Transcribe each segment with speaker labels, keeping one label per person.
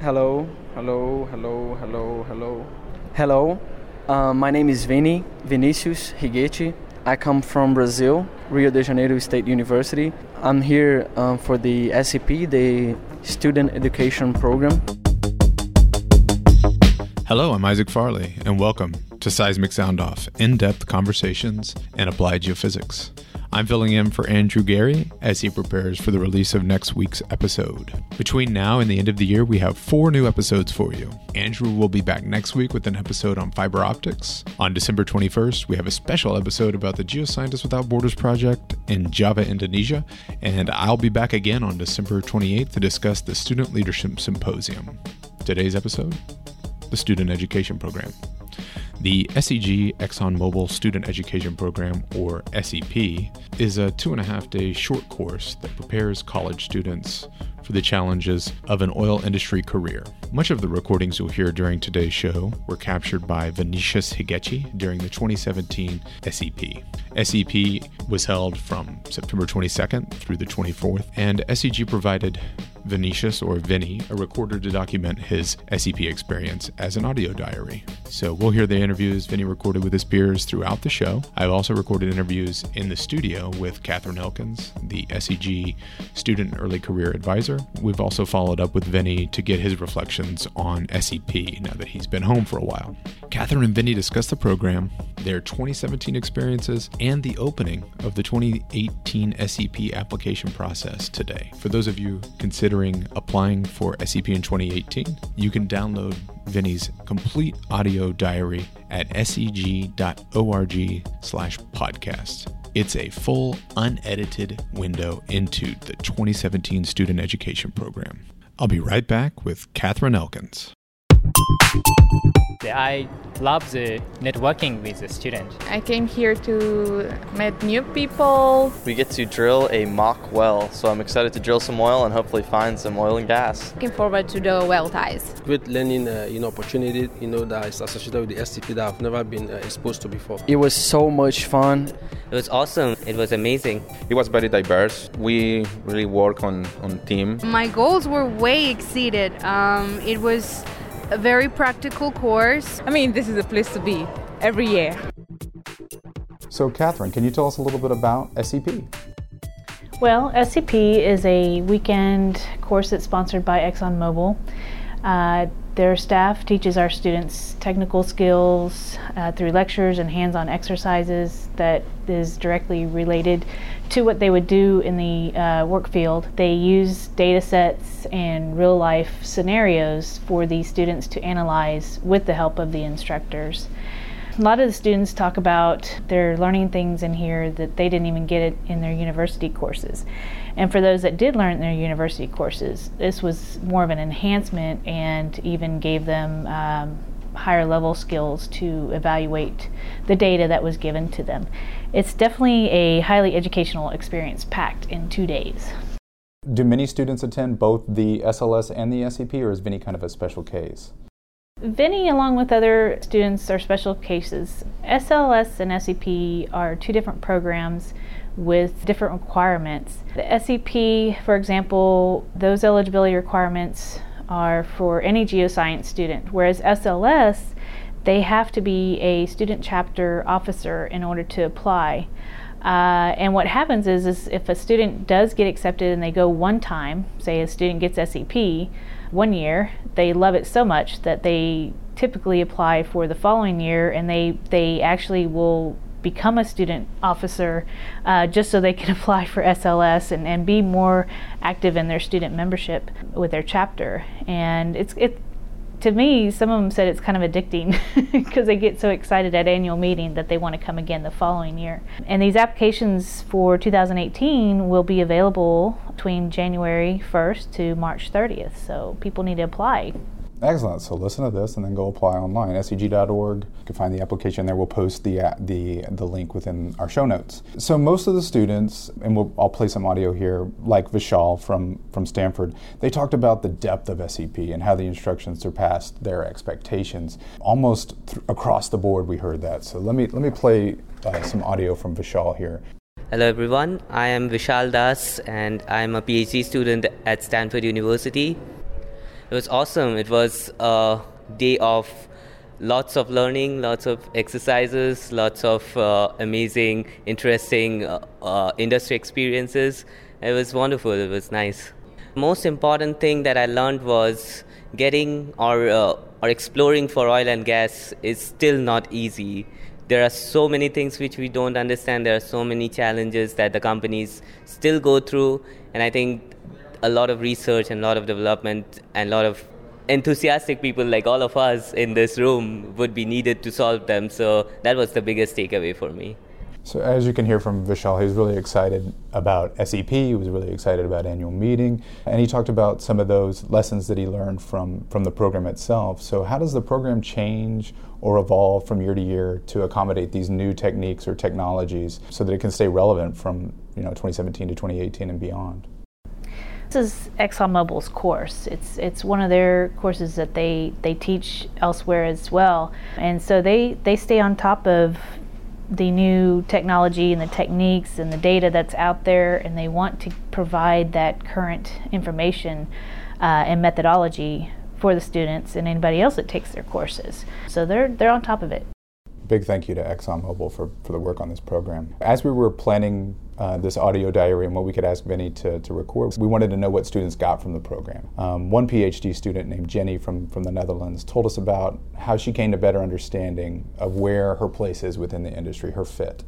Speaker 1: Hello, hello, hello, hello, hello. Hello, uh, my name is Vini, Vinicius Higuete. I come from Brazil, Rio de Janeiro State University. I'm here um, for the SEP, the Student Education Program.
Speaker 2: Hello, I'm Isaac Farley, and welcome to Seismic Sound Off in depth conversations and applied geophysics. I'm filling in for Andrew Geary as he prepares for the release of next week's episode. Between now and the end of the year, we have four new episodes for you. Andrew will be back next week with an episode on fiber optics. On December 21st, we have a special episode about the Geoscientists Without Borders project in Java, Indonesia. And I'll be back again on December 28th to discuss the Student Leadership Symposium. Today's episode the Student Education Program. The SEG ExxonMobil Student Education Program, or SEP, is a two and a half day short course that prepares college students for the challenges of an oil industry career. Much of the recordings you'll hear during today's show were captured by Vinicius Higuete during the 2017 SEP. SEP was held from September 22nd through the 24th, and SEG provided Vinicius, or Vinny, a recorder to document his SEP experience as an audio diary. So we'll hear the interviews Vinny recorded with his peers throughout the show. I've also recorded interviews in the studio with Catherine Elkins, the SEG Student Early Career Advisor. We've also followed up with Vinny to get his reflections on SEP now that he's been home for a while. Catherine and Vinny discuss the program, their 2017 experiences, and the opening of the 2018 SEP application process today. For those of you considering applying for SEP in 2018, you can download Vinny's complete audio diary at seg.org slash podcast. It's a full, unedited window into the 2017 student education program. I'll be right back with Catherine Elkins.
Speaker 3: I love the networking with the student.
Speaker 4: I came here to meet new people.
Speaker 5: We get to drill a mock well, so I'm excited to drill some oil and hopefully find some oil and gas.
Speaker 4: Looking forward to the well ties.
Speaker 6: Great learning, uh, you know, opportunity, you know, that is associated with the SEP that I've never been uh, exposed to before.
Speaker 1: It was so much fun.
Speaker 7: It was awesome. It was amazing.
Speaker 8: It was very diverse. We really work on on team.
Speaker 9: My goals were way exceeded. Um, it was a very practical course.
Speaker 10: I mean, this is a place to be every year.
Speaker 11: So, Catherine, can you tell us a little bit about SEP?
Speaker 12: Well, SEP is a weekend course that's sponsored by ExxonMobil. Uh, their staff teaches our students technical skills uh, through lectures and hands on exercises that is directly related to what they would do in the uh, work field. They use data sets and real life scenarios for these students to analyze with the help of the instructors. A lot of the students talk about they're learning things in here that they didn't even get it in their university courses. And for those that did learn in their university courses, this was more of an enhancement and even gave them um, higher level skills to evaluate the data that was given to them. It's definitely a highly educational experience packed in two days.
Speaker 11: Do many students attend both the SLS and the SEP, or is Vinny kind of a special case?
Speaker 12: Vinny, along with other students, are special cases. SLS and SEP are two different programs with different requirements. The SEP, for example, those eligibility requirements are for any geoscience student, whereas SLS, they have to be a student chapter officer in order to apply. Uh, and what happens is, is if a student does get accepted and they go one time, say a student gets SEP one year, they love it so much that they typically apply for the following year and they, they actually will become a student officer uh, just so they can apply for SLS and, and be more active in their student membership with their chapter. And it's it to me, some of them said it's kind of addicting because they get so excited at annual meeting that they want to come again the following year. And these applications for 2018 will be available between January 1st to March 30th. So people need to apply.
Speaker 11: Excellent. So listen to this and then go apply online. SEG.org. You can find the application there. We'll post the the the link within our show notes. So most of the students, and we'll, I'll play some audio here, like Vishal from from Stanford. They talked about the depth of SEP and how the instructions surpassed their expectations. Almost th- across the board, we heard that. So let me let me play uh, some audio from Vishal here.
Speaker 7: Hello everyone. I am Vishal Das, and I am a PhD student at Stanford University. It was awesome. It was a day of lots of learning, lots of exercises, lots of uh, amazing, interesting uh, uh, industry experiences. It was wonderful. It was nice. Most important thing that I learned was getting or uh, or exploring for oil and gas is still not easy. There are so many things which we don't understand. There are so many challenges that the companies still go through, and I think a lot of research and a lot of development and a lot of enthusiastic people like all of us in this room would be needed to solve them. So that was the biggest takeaway for me.
Speaker 11: So as you can hear from Vishal, he was really excited about SEP. He was really excited about annual meeting, and he talked about some of those lessons that he learned from from the program itself. So how does the program change or evolve from year to year to accommodate these new techniques or technologies so that it can stay relevant from you know 2017 to 2018 and beyond?
Speaker 12: This is ExxonMobil's course. It's it's one of their courses that they, they teach elsewhere as well, and so they they stay on top of the new technology and the techniques and the data that's out there, and they want to provide that current information uh, and methodology for the students and anybody else that takes their courses. So they're they're on top of it.
Speaker 11: Big thank you to ExxonMobil for, for the work on this program. As we were planning uh, this audio diary and what we could ask Vinny to, to record, we wanted to know what students got from the program. Um, one PhD student named Jenny from, from the Netherlands told us about how she came to better understanding of where her place is within the industry, her fit.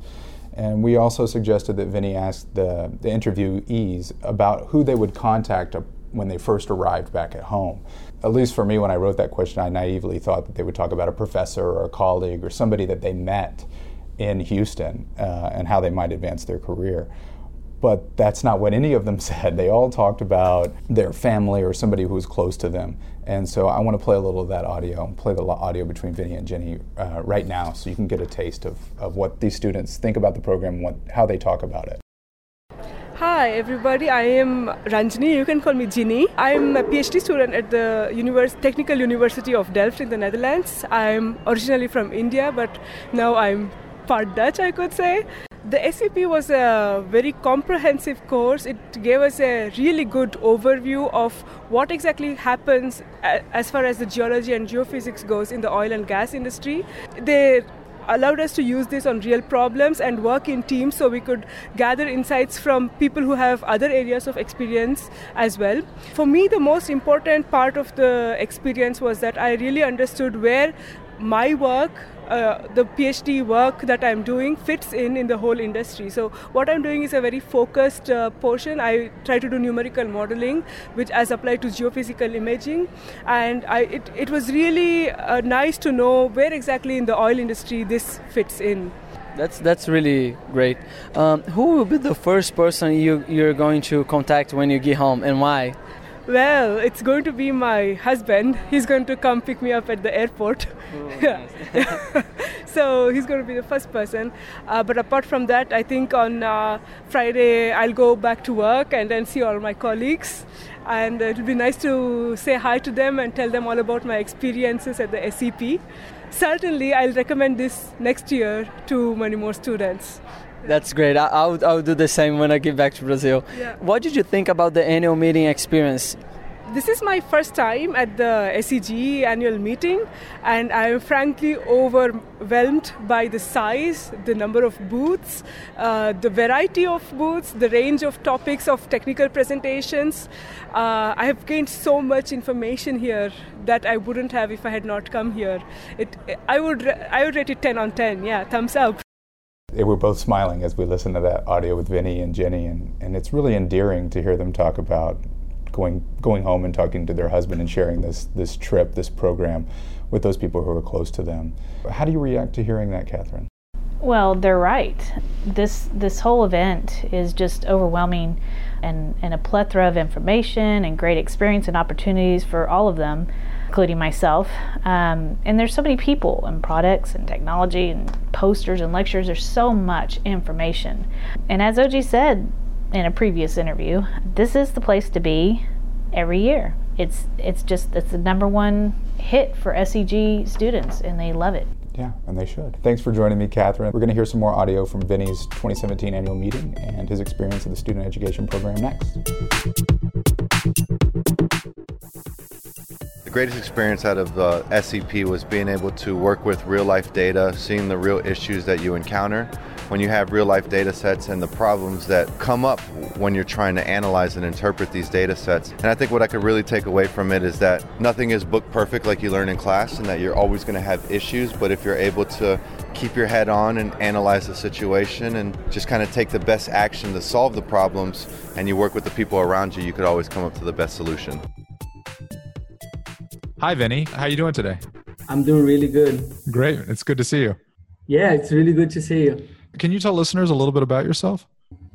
Speaker 11: And we also suggested that Vinny ask the, the interviewees about who they would contact when they first arrived back at home. At least for me, when I wrote that question, I naively thought that they would talk about a professor or a colleague or somebody that they met in Houston uh, and how they might advance their career. But that's not what any of them said. They all talked about their family or somebody who was close to them. And so I want to play a little of that audio, play the audio between Vinny and Jenny uh, right now so you can get a taste of, of what these students think about the program, what, how they talk about it.
Speaker 13: Hi everybody, I am Ranjini, you can call me Ginny. I'm a PhD student at the Univers- Technical University of Delft in the Netherlands. I'm originally from India but now I'm part Dutch I could say. The SEP was a very comprehensive course. It gave us a really good overview of what exactly happens as far as the geology and geophysics goes in the oil and gas industry. They allowed us to use this on real problems and work in teams so we could gather insights from people who have other areas of experience as well. For me, the most important part of the experience was that I really understood where my work uh, the PhD work that I'm doing fits in in the whole industry. So what I'm doing is a very focused uh, portion. I try to do numerical modeling, which as applied to geophysical imaging, and I, it, it was really uh, nice to know where exactly in the oil industry this fits in.
Speaker 1: That's that's really great. Um, who will be the first person you you're going to contact when you get home, and why?
Speaker 13: Well, it's going to be my husband. He's going to come pick me up at the airport. Oh, so he's going to be the first person. Uh, but apart from that, I think on uh, Friday I'll go back to work and then see all my colleagues. And it'll be nice to say hi to them and tell them all about my experiences at the SEP. Certainly, I'll recommend this next year to many more students.
Speaker 1: That's great. I, I, would, I would do the same when I get back to Brazil. Yeah. What did you think about the annual meeting experience?
Speaker 13: This is my first time at the SEG annual meeting, and I'm frankly overwhelmed by the size, the number of booths, uh, the variety of booths, the range of topics of technical presentations. Uh, I have gained so much information here that I wouldn't have if I had not come here. It, I would, I would rate it 10 on 10. Yeah, thumbs up
Speaker 11: we're both smiling as we listened to that audio with Vinny and Jenny, and, and it's really endearing to hear them talk about going going home and talking to their husband and sharing this this trip, this program, with those people who are close to them. How do you react to hearing that, Catherine?
Speaker 12: Well, they're right. This this whole event is just overwhelming, and and a plethora of information and great experience and opportunities for all of them including myself. Um, and there's so many people and products and technology and posters and lectures. There's so much information. And as OG said in a previous interview, this is the place to be every year. It's it's just it's the number one hit for SEG students, and they love it.
Speaker 11: Yeah, and they should. Thanks for joining me, Catherine. We're going to hear some more audio from Vinny's 2017 annual meeting and his experience of the student education program next.
Speaker 14: Greatest experience out of uh, SEP was being able to work with real life data, seeing the real issues that you encounter when you have real life data sets and the problems that come up when you're trying to analyze and interpret these data sets. And I think what I could really take away from it is that nothing is book perfect like you learn in class and that you're always going to have issues, but if you're able to keep your head on and analyze the situation and just kind of take the best action to solve the problems and you work with the people around you, you could always come up to the best solution.
Speaker 15: Hi, Vinny. How you doing today?
Speaker 16: I'm doing really good.
Speaker 15: Great. It's good to see you.
Speaker 16: Yeah, it's really good to see you.
Speaker 15: Can you tell listeners a little bit about yourself?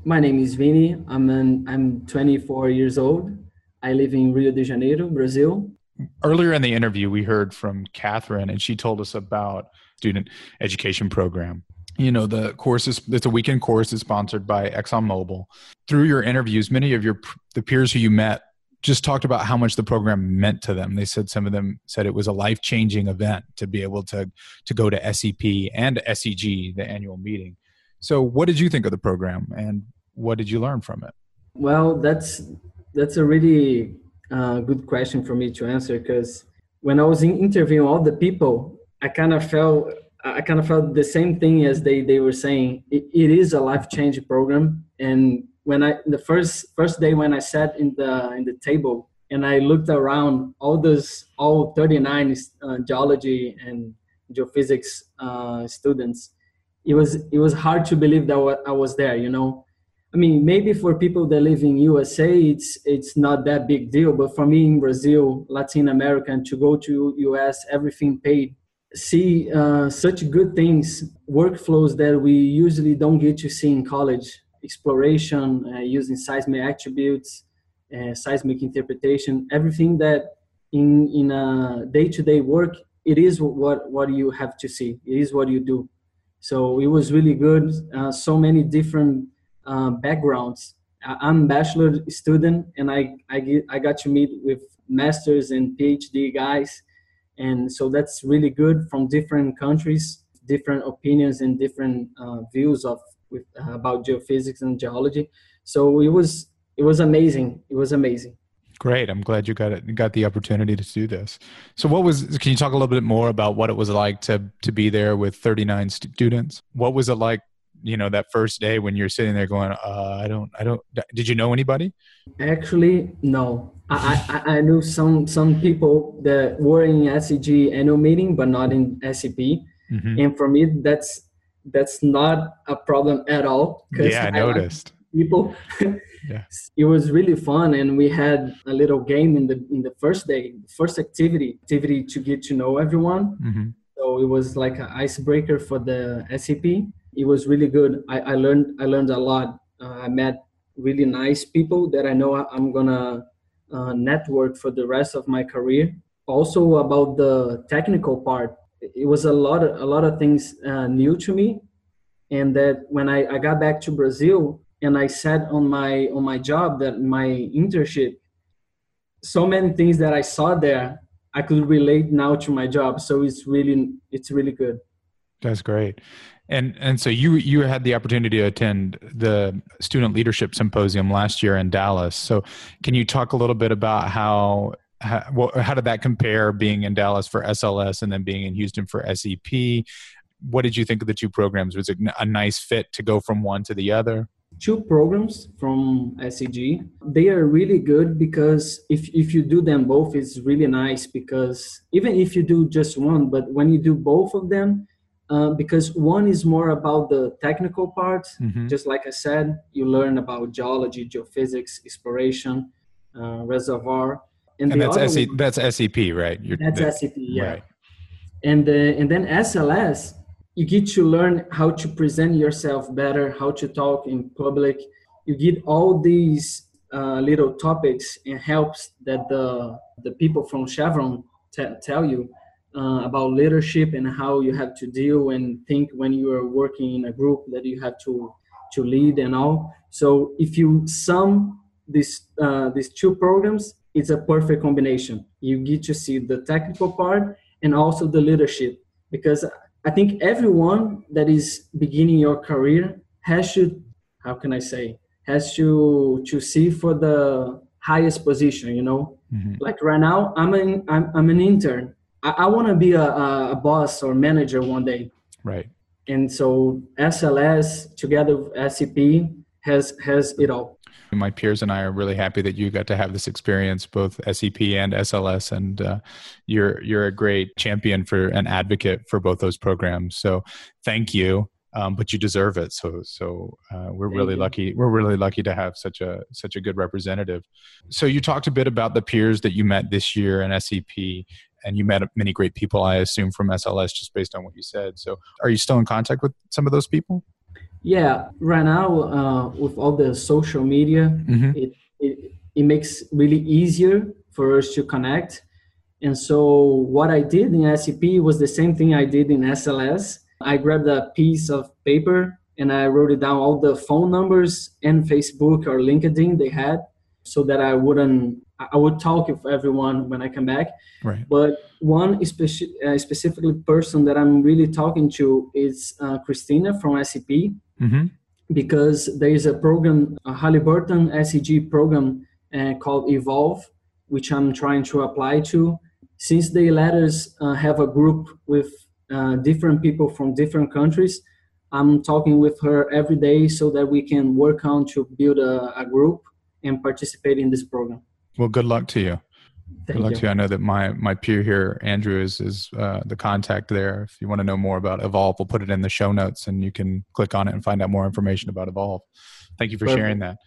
Speaker 16: My name is Vinny. I'm an, I'm 24 years old. I live in Rio de Janeiro, Brazil.
Speaker 15: Earlier in the interview, we heard from Catherine, and she told us about student education program. You know, the course is it's a weekend course. It's sponsored by ExxonMobil. Through your interviews, many of your the peers who you met just talked about how much the program meant to them. They said some of them said it was a life changing event to be able to to go to SEP and SEG, the annual meeting. So, what did you think of the program, and what did you learn from it?
Speaker 16: Well, that's that's a really uh, good question for me to answer because when I was interviewing all the people, I kind of felt I kind of felt the same thing as they they were saying. it, it is a life changing program, and when I the first first day when I sat in the in the table and I looked around all those all 39 uh, geology and geophysics uh, students, it was it was hard to believe that I was there. You know, I mean, maybe for people that live in USA, it's it's not that big deal. But for me in Brazil, Latin America, and to go to US, everything paid, see uh, such good things, workflows that we usually don't get to see in college exploration uh, using seismic attributes, uh, seismic interpretation, everything that in in a day-to-day work, it is what what you have to see. It is what you do. So it was really good. Uh, so many different uh, backgrounds. I'm bachelor student, and I I get I got to meet with masters and PhD guys, and so that's really good from different countries, different opinions and different uh, views of with uh, about geophysics and geology. So it was it was amazing. It was amazing.
Speaker 15: Great. I'm glad you got it. Got the opportunity to do this. So, what was? Can you talk a little bit more about what it was like to to be there with 39 students? What was it like? You know, that first day when you're sitting there going, uh, "I don't, I don't." Did you know anybody?
Speaker 16: Actually, no. I, I, I knew some some people that were in SEG annual meeting, but not in SEP. Mm-hmm. And for me, that's that's not a problem at all.
Speaker 15: Yeah, I, I noticed.
Speaker 16: People. yeah. It was really fun, and we had a little game in the in the first day, first activity, activity to get to know everyone. Mm-hmm. So it was like an icebreaker for the SEP. It was really good. I, I learned I learned a lot. Uh, I met really nice people that I know I'm gonna uh, network for the rest of my career. Also about the technical part, it was a lot of a lot of things uh, new to me. And that when I, I got back to brazil and i said on my on my job that my internship so many things that i saw there i could relate now to my job. So it's really it's really good.
Speaker 15: That's great. And and so you you had the opportunity to attend the student leadership symposium last year in dallas. So can you talk a little bit about how how, well, how did that compare being in Dallas for SLS and then being in Houston for SEP? What did you think of the two programs? Was it a nice fit to go from one to the other?
Speaker 16: Two programs from SEG. They are really good because if, if you do them both, it's really nice because even if you do just one, but when you do both of them, uh, because one is more about the technical part, mm-hmm. just like I said, you learn about geology, geophysics, exploration, uh, reservoir
Speaker 15: and, and that's one, that's SEP, right?
Speaker 16: You're, that's the, SEP, yeah. Right. And uh, and then SLS, you get to learn how to present yourself better, how to talk in public. You get all these uh, little topics and helps that the the people from Chevron t- tell you uh, about leadership and how you have to deal and think when you are working in a group that you have to to lead and all. So if you sum these uh, these two programs, it's a perfect combination. You get to see the technical part and also the leadership because I think everyone that is beginning your career has to, how can I say, has to to see for the highest position you know? Mm-hmm. like right now i'm an i'm, I'm an intern. I, I want to be a, a boss or manager one day.
Speaker 15: Right.
Speaker 16: And so sls together with sep has has it all
Speaker 15: my peers and I are really happy that you got to have this experience, both SEP and SLS, and uh, you're you're a great champion for an advocate for both those programs. So, thank you um, but you deserve it. So so uh, we're Thank really you. lucky. We're really lucky to have such a such a good representative. So you talked a bit about the peers that you met this year in SEP, and you met many great people. I assume from SLS, just based on what you said. So are you still in contact with some of those people?
Speaker 16: Yeah, right now uh, with all the social media, mm-hmm. it, it it makes really easier for us to connect. And so what I did in SEP was the same thing I did in SLS I grabbed a piece of paper and I wrote it down all the phone numbers and Facebook or LinkedIn they had so that I wouldn't I would talk with everyone when I come back.
Speaker 15: Right.
Speaker 16: But one speci- uh, specifically person that I'm really talking to is uh, Christina from SEP mm-hmm. because there is a program, a Halliburton SEG program uh, called Evolve, which I'm trying to apply to. Since they let us uh, have a group with uh, different people from different countries. I'm talking with her every day so that we can work on to build a, a group and participate in this program.
Speaker 15: Well, good luck to you.
Speaker 16: Thank
Speaker 15: good luck to you. I know that my my peer here, Andrew, is is uh, the contact there. If you want to know more about Evolve, we'll put it in the show notes, and you can click on it and find out more information about Evolve. Thank you for Perfect. sharing that.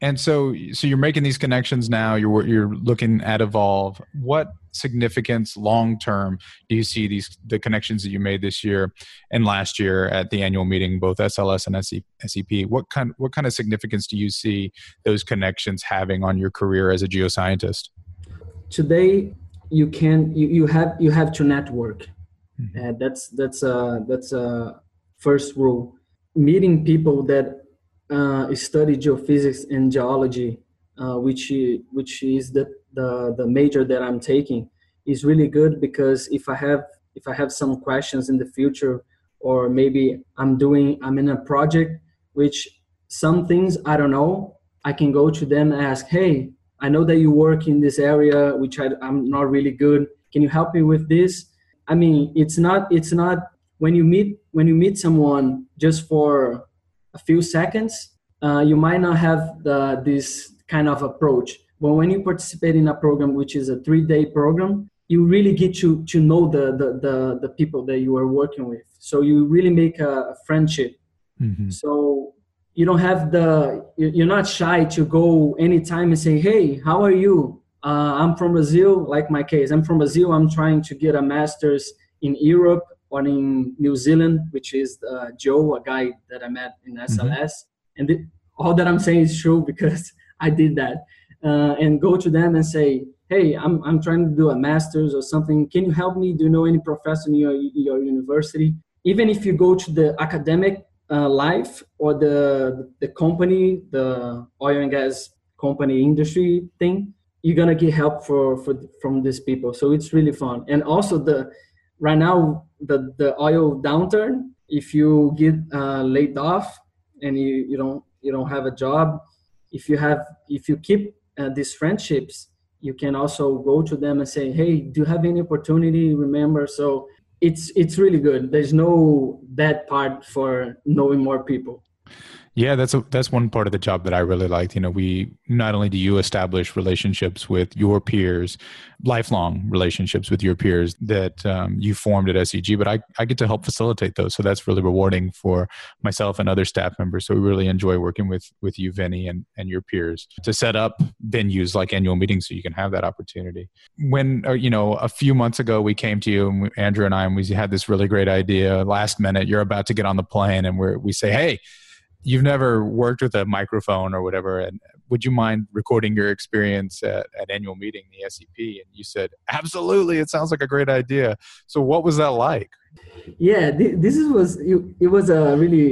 Speaker 15: And so, so you're making these connections now. You're you're looking at Evolve. What significance long term do you see these the connections that you made this year and last year at the annual meeting, both SLS and SEP? What kind what kind of significance do you see those connections having on your career as a geoscientist?
Speaker 16: Today, you can you, you have you have to network. Mm-hmm. Uh, that's that's a that's a first rule. Meeting people that uh, study geophysics and geology, uh, which which is the, the the major that I'm taking, is really good because if I have if I have some questions in the future, or maybe I'm doing I'm in a project which some things I don't know, I can go to them and ask, hey, I know that you work in this area which I, I'm not really good. Can you help me with this? I mean, it's not it's not when you meet when you meet someone just for a few seconds, uh, you might not have the, this kind of approach. But when you participate in a program which is a three-day program, you really get to, to know the, the, the, the people that you are working with. So you really make a, a friendship. Mm-hmm. So you don't have the, you're not shy to go anytime and say, hey, how are you? Uh, I'm from Brazil, like my case. I'm from Brazil. I'm trying to get a master's in Europe or in New Zealand, which is uh, Joe, a guy that I met in SLS. Mm-hmm. And the, all that I'm saying is true because I did that. Uh, and go to them and say, hey, I'm, I'm trying to do a master's or something. Can you help me? Do you know any professor in your, your university? Even if you go to the academic uh, life or the, the company, the oil and gas company industry thing, you're gonna get help for, for from these people. So it's really fun. And also the right now the the oil downturn if you get uh, laid off and you, you don't you don't have a job if you have if you keep uh, these friendships you can also go to them and say hey do you have any opportunity remember so it's it's really good. There's no bad part for knowing more people
Speaker 15: yeah, that's a, that's one part of the job that I really liked. You know, we not only do you establish relationships with your peers, lifelong relationships with your peers that um, you formed at SEG, but I, I get to help facilitate those. So that's really rewarding for myself and other staff members. So we really enjoy working with with you, Vinny, and and your peers to set up venues like annual meetings so you can have that opportunity. When uh, you know a few months ago we came to you and we, Andrew and I and we had this really great idea. Last minute, you're about to get on the plane, and we we say, hey you've never worked with a microphone or whatever and would you mind recording your experience at, annual meeting the sep and you said absolutely it sounds like a great idea. So what was that like?
Speaker 16: Yeah this was it was a really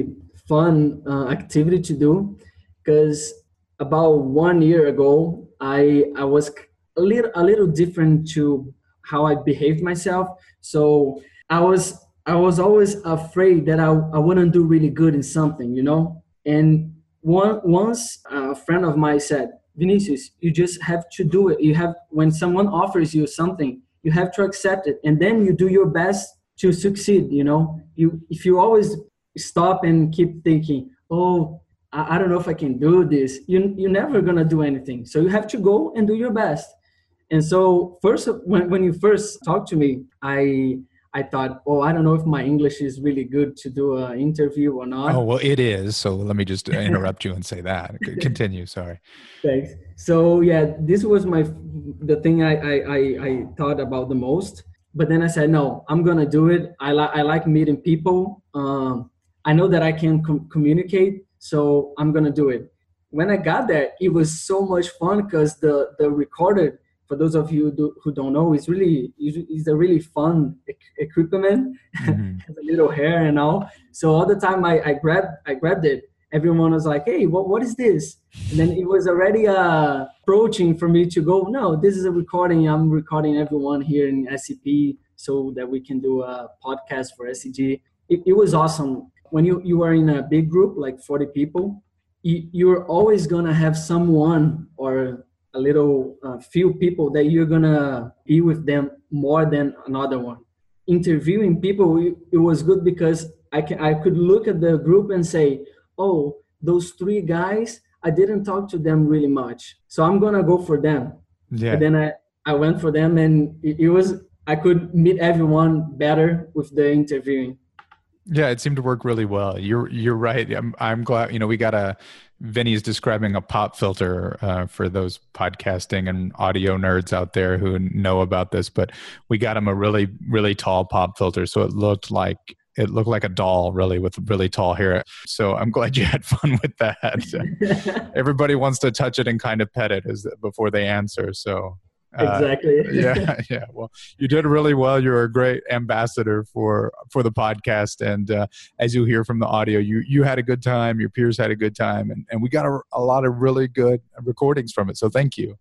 Speaker 16: fun uh, activity to do because about one year ago i i was a little a little different to how i behaved myself. So i was I was always afraid that I, I wouldn't do really good in something, you know? And one, once a friend of mine said, Vinicius, you just have to do it. You have when someone offers you something, you have to accept it, and then you do your best to succeed. You know, you if you always stop and keep thinking, oh, I, I don't know if I can do this, you you're never gonna do anything. So you have to go and do your best. And so first, when when you first talked to me, I I thought, oh, I don't know if my English is really good to do an interview or not.
Speaker 15: Oh, well, it is. So let me just interrupt you and say that. Continue. Sorry.
Speaker 16: Thanks. So yeah, this was my the thing I I, I, I thought about the most. But then I said, no, I'm gonna do it. I like I like meeting people. Um, I know that I can com- communicate, so I'm gonna do it. When I got there, it was so much fun because the the recorded for those of you do, who don't know, it's really it's a really fun equipment. Mm-hmm. has a little hair and all. So all the time I, I grabbed I grabbed it, everyone was like, "Hey, what what is this?" And then it was already uh, approaching for me to go. No, this is a recording. I'm recording everyone here in SEP so that we can do a podcast for SEG. It, it was awesome. When you you are in a big group like 40 people, you, you're always gonna have someone or a little uh, few people that you're gonna be with them more than another one. Interviewing people it was good because i can i could look at the group and say oh those three guys i didn't talk to them really much so i'm gonna go for them. Yeah. And then i i went for them and it, it was i could meet everyone better with the interviewing
Speaker 15: yeah, it seemed to work really well. You're you're right. I'm I'm glad. You know, we got a Vinny's describing a pop filter uh, for those podcasting and audio nerds out there who know about this. But we got him a really, really tall pop filter, so it looked like it looked like a doll, really, with really tall hair. So I'm glad you had fun with that. Everybody wants to touch it and kind of pet it as before they answer. So
Speaker 16: exactly.
Speaker 15: Uh, yeah, yeah. Well, you did really well. You're a great ambassador for for the podcast, and uh, as you hear from the audio, you you had a good time. Your peers had a good time, and and we got a, a lot of really good recordings from it. So thank you.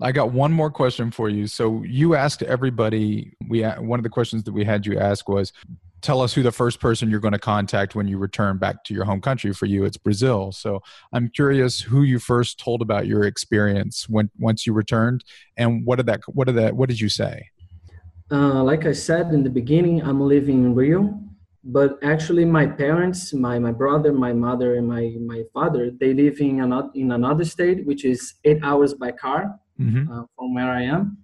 Speaker 15: I got one more question for you. So you asked everybody. We one of the questions that we had you ask was, tell us who the first person you're going to contact when you return back to your home country. For you, it's Brazil. So I'm curious who you first told about your experience when once you returned, and what did that what did that what did you say?
Speaker 16: Uh, like I said in the beginning, I'm living in Rio, but actually my parents, my my brother, my mother, and my my father, they live in another in another state, which is eight hours by car mm-hmm. uh, from where I am.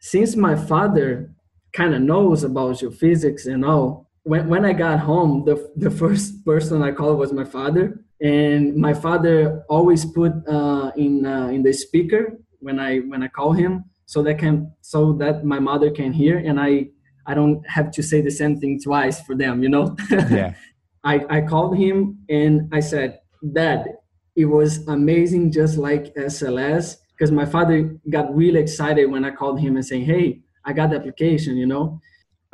Speaker 16: Since my father kind of knows about geophysics and all, when, when I got home, the, the first person I called was my father. And my father always put uh, in uh, in the speaker when I when I call him, so that can so that my mother can hear, and I I don't have to say the same thing twice for them, you know.
Speaker 15: Yeah.
Speaker 16: I I called him and I said, Dad, it was amazing, just like SLS, because my father got really excited when I called him and saying, Hey, I got the application, you know.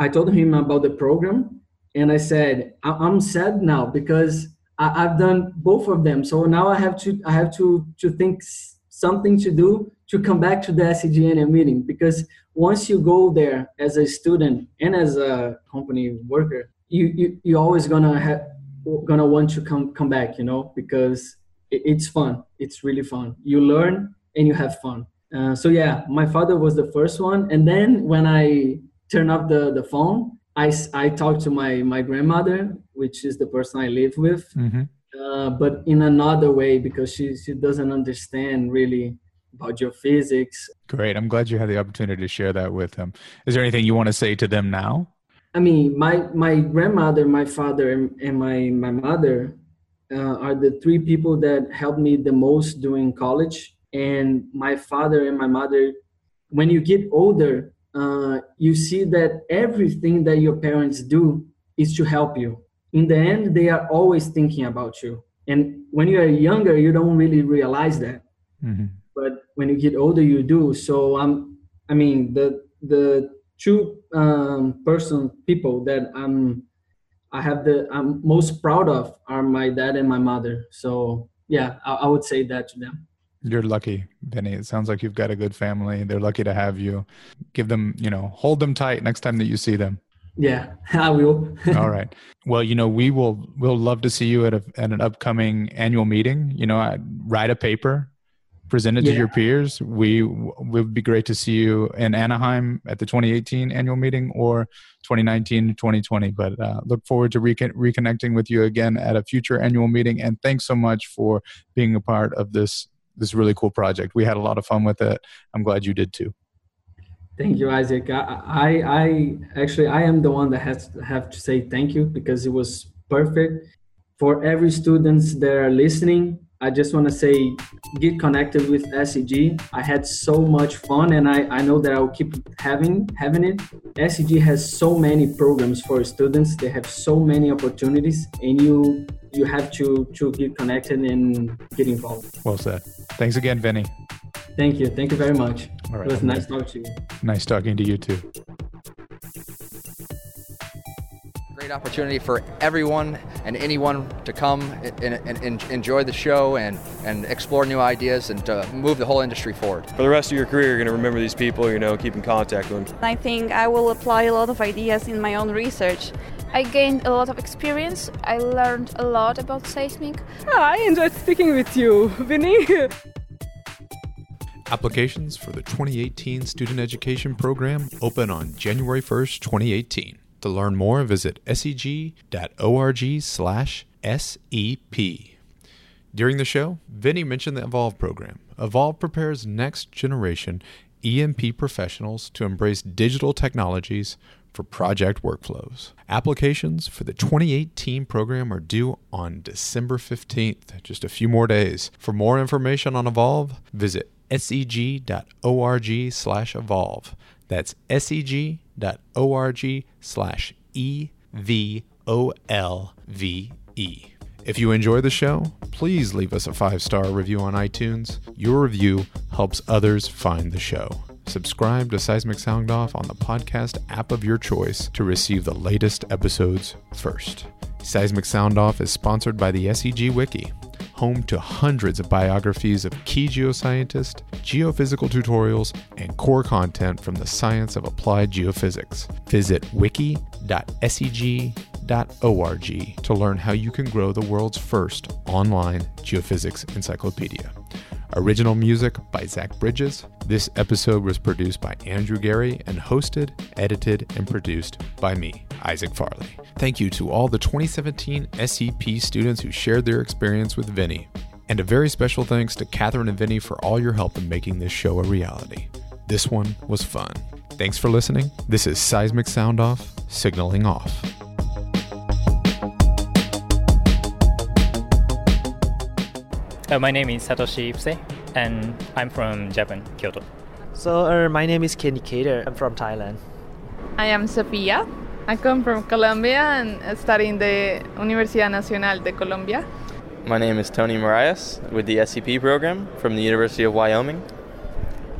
Speaker 16: I told him about the program and I said, I'm sad now because I, have done both of them. So now I have to I have to to think something to do to come back to the SCGNA meeting because once you go there as a student and as a company worker, you you you always gonna have gonna want to come come back, you know, because it, it's fun. It's really fun. You learn and you have fun. Uh, so yeah, my father was the first one, and then when I turn off the the phone, I, I talked to my, my grandmother, which is the person I live with, mm-hmm. uh, but in another way because she, she doesn't understand really about geophysics.
Speaker 15: Great. I'm glad you had the opportunity to share that with them. Is there anything you want to say to them now?
Speaker 16: I mean, my, my grandmother, my father, and, and my, my mother uh, are the three people that helped me the most during college. And my father and my mother, when you get older, uh, you see that everything that your parents do is to help you. In the end, they are always thinking about you. And when you are younger, you don't really realize that. Mm-hmm. But when you get older, you do. So I'm, um, I mean, the the two um, person people that I'm, I have the I'm most proud of are my dad and my mother. So yeah, I, I would say that to them.
Speaker 15: You're lucky, Vinny. It sounds like you've got a good family. They're lucky to have you. Give them, you know, hold them tight next time that you see them.
Speaker 16: Yeah, I will.
Speaker 15: All right. Well, you know, we will we'll love to see you at a at an upcoming annual meeting. You know, I write a paper
Speaker 2: presented
Speaker 16: Yeah.
Speaker 2: to your peers. We would be great to see you in Anaheim at the 2018 annual meeting or 2019 2020. But uh, look forward to recon- reconnecting with you again at a future annual meeting. And thanks so much for being a part of this this really cool project. We had a lot of fun with it. I'm glad you did too.
Speaker 16: Thank you, Isaac. I, I, actually I am the one that has to have to say thank you because it was perfect for every students that are listening. I just want to say get connected with SEG. I had so much fun, and I, I know that I'll keep having having it. SEG has so many programs for students. They have so many opportunities, and you you have to to get connected and get involved.
Speaker 2: Well said. Thanks again, Vinny.
Speaker 16: Thank you. Thank you very much.
Speaker 2: All right.
Speaker 16: It was nice talking to you.
Speaker 2: Nice talking to you too.
Speaker 17: Great opportunity for everyone and anyone to come and, and, and enjoy the show and, and explore new ideas and to move the whole industry forward.
Speaker 18: For the rest of your career, you're going to remember these people, you know, keep in contact with them.
Speaker 19: I think I will apply a lot of ideas in my own research.
Speaker 4: I gained a lot of experience. I learned a lot about seismic.
Speaker 13: Ah, I enjoyed speaking with you, Vinny.
Speaker 2: Applications for the 2018 Student Education Program open on January 1st, 2018. To learn more, visit seg.org slash SEP. During the show, Vinny mentioned the Evolve program. Evolve prepares next generation E&P professionals to embrace digital technologies for project workflows. Applications for the 2018 program are due on December 15th, just a few more days. For more information on Evolve, visit seg.org slash evolve. Seg.org slash E-V-O-L-V-E. If you enjoy the show, please leave us a five-star review on iTunes. Your review helps others find the show. Subscribe to Seismic Sound Off on the podcast app of your choice to receive the latest episodes first. Seismic Sound Off is sponsored by the SEG Wiki, home to hundreds of biographies of key geoscientists, geophysical tutorials, and core content from the science of applied geophysics. Visit wiki.seg.org to learn how you can grow the world's first online geophysics encyclopedia. Original music by Zach Bridges. This episode was produced by Andrew Geary and hosted, edited, and produced by me, Isaac Farley. Thank you to all the 2017 SEP students who shared their experience with Vinny. And a very special thanks to Catherine and Vinny for all your help in making this show a reality. This one was fun. Thanks for listening. This is Seismic Sound Off, signaling off.
Speaker 3: Uh, my name is Satoshi Ipse, and I'm from Japan, Kyoto.
Speaker 20: So, uh, my name is Kenny Cater. I'm from Thailand.
Speaker 4: I am Sofia. I come from Colombia and study in the Universidad Nacional de Colombia.
Speaker 5: My name is Tony Marias with the SEP program from the University of Wyoming.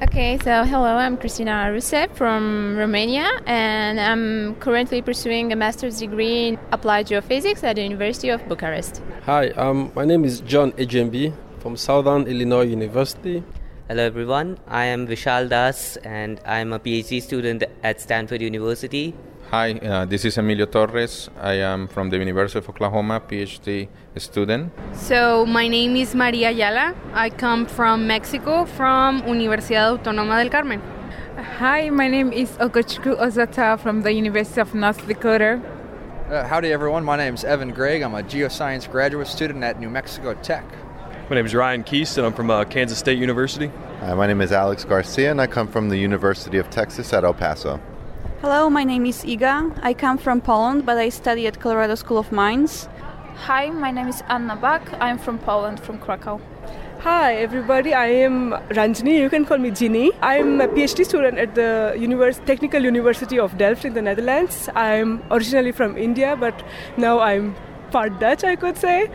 Speaker 21: Okay, so hello, I'm Christina Rusev from Romania, and I'm currently pursuing a master's degree in applied geophysics at the University of Bucharest.
Speaker 6: Hi, um, my name is John Ejembi from Southern Illinois University.
Speaker 7: Hello everyone, I am Vishal Das and I'm a PhD student at Stanford University.
Speaker 8: Hi, uh, this is Emilio Torres. I am from the University of Oklahoma, PhD student.
Speaker 9: So, my name is Maria Ayala. I come from Mexico, from Universidad Autónoma del Carmen.
Speaker 22: Hi, my name is Okochukwu Ozata from the University of North Dakota.
Speaker 17: Uh, howdy, everyone. My name is Evan Gregg. I'm a geoscience graduate student at New Mexico Tech.
Speaker 18: My name is Ryan Keast, and I'm from uh, Kansas State University.
Speaker 14: Hi, my name is Alex Garcia, and I come from the University of Texas at El Paso.
Speaker 19: Hello, my name is Iga. I come from Poland, but I study at Colorado School of Mines.
Speaker 4: Hi, my name is Anna Bak. I'm from Poland, from Krakow.
Speaker 13: Hi, everybody. I am Ranjini. You can call me Ginny. I'm a PhD student at the Univers- Technical University of Delft in the Netherlands. I'm originally from India, but now I'm part Dutch, I could say.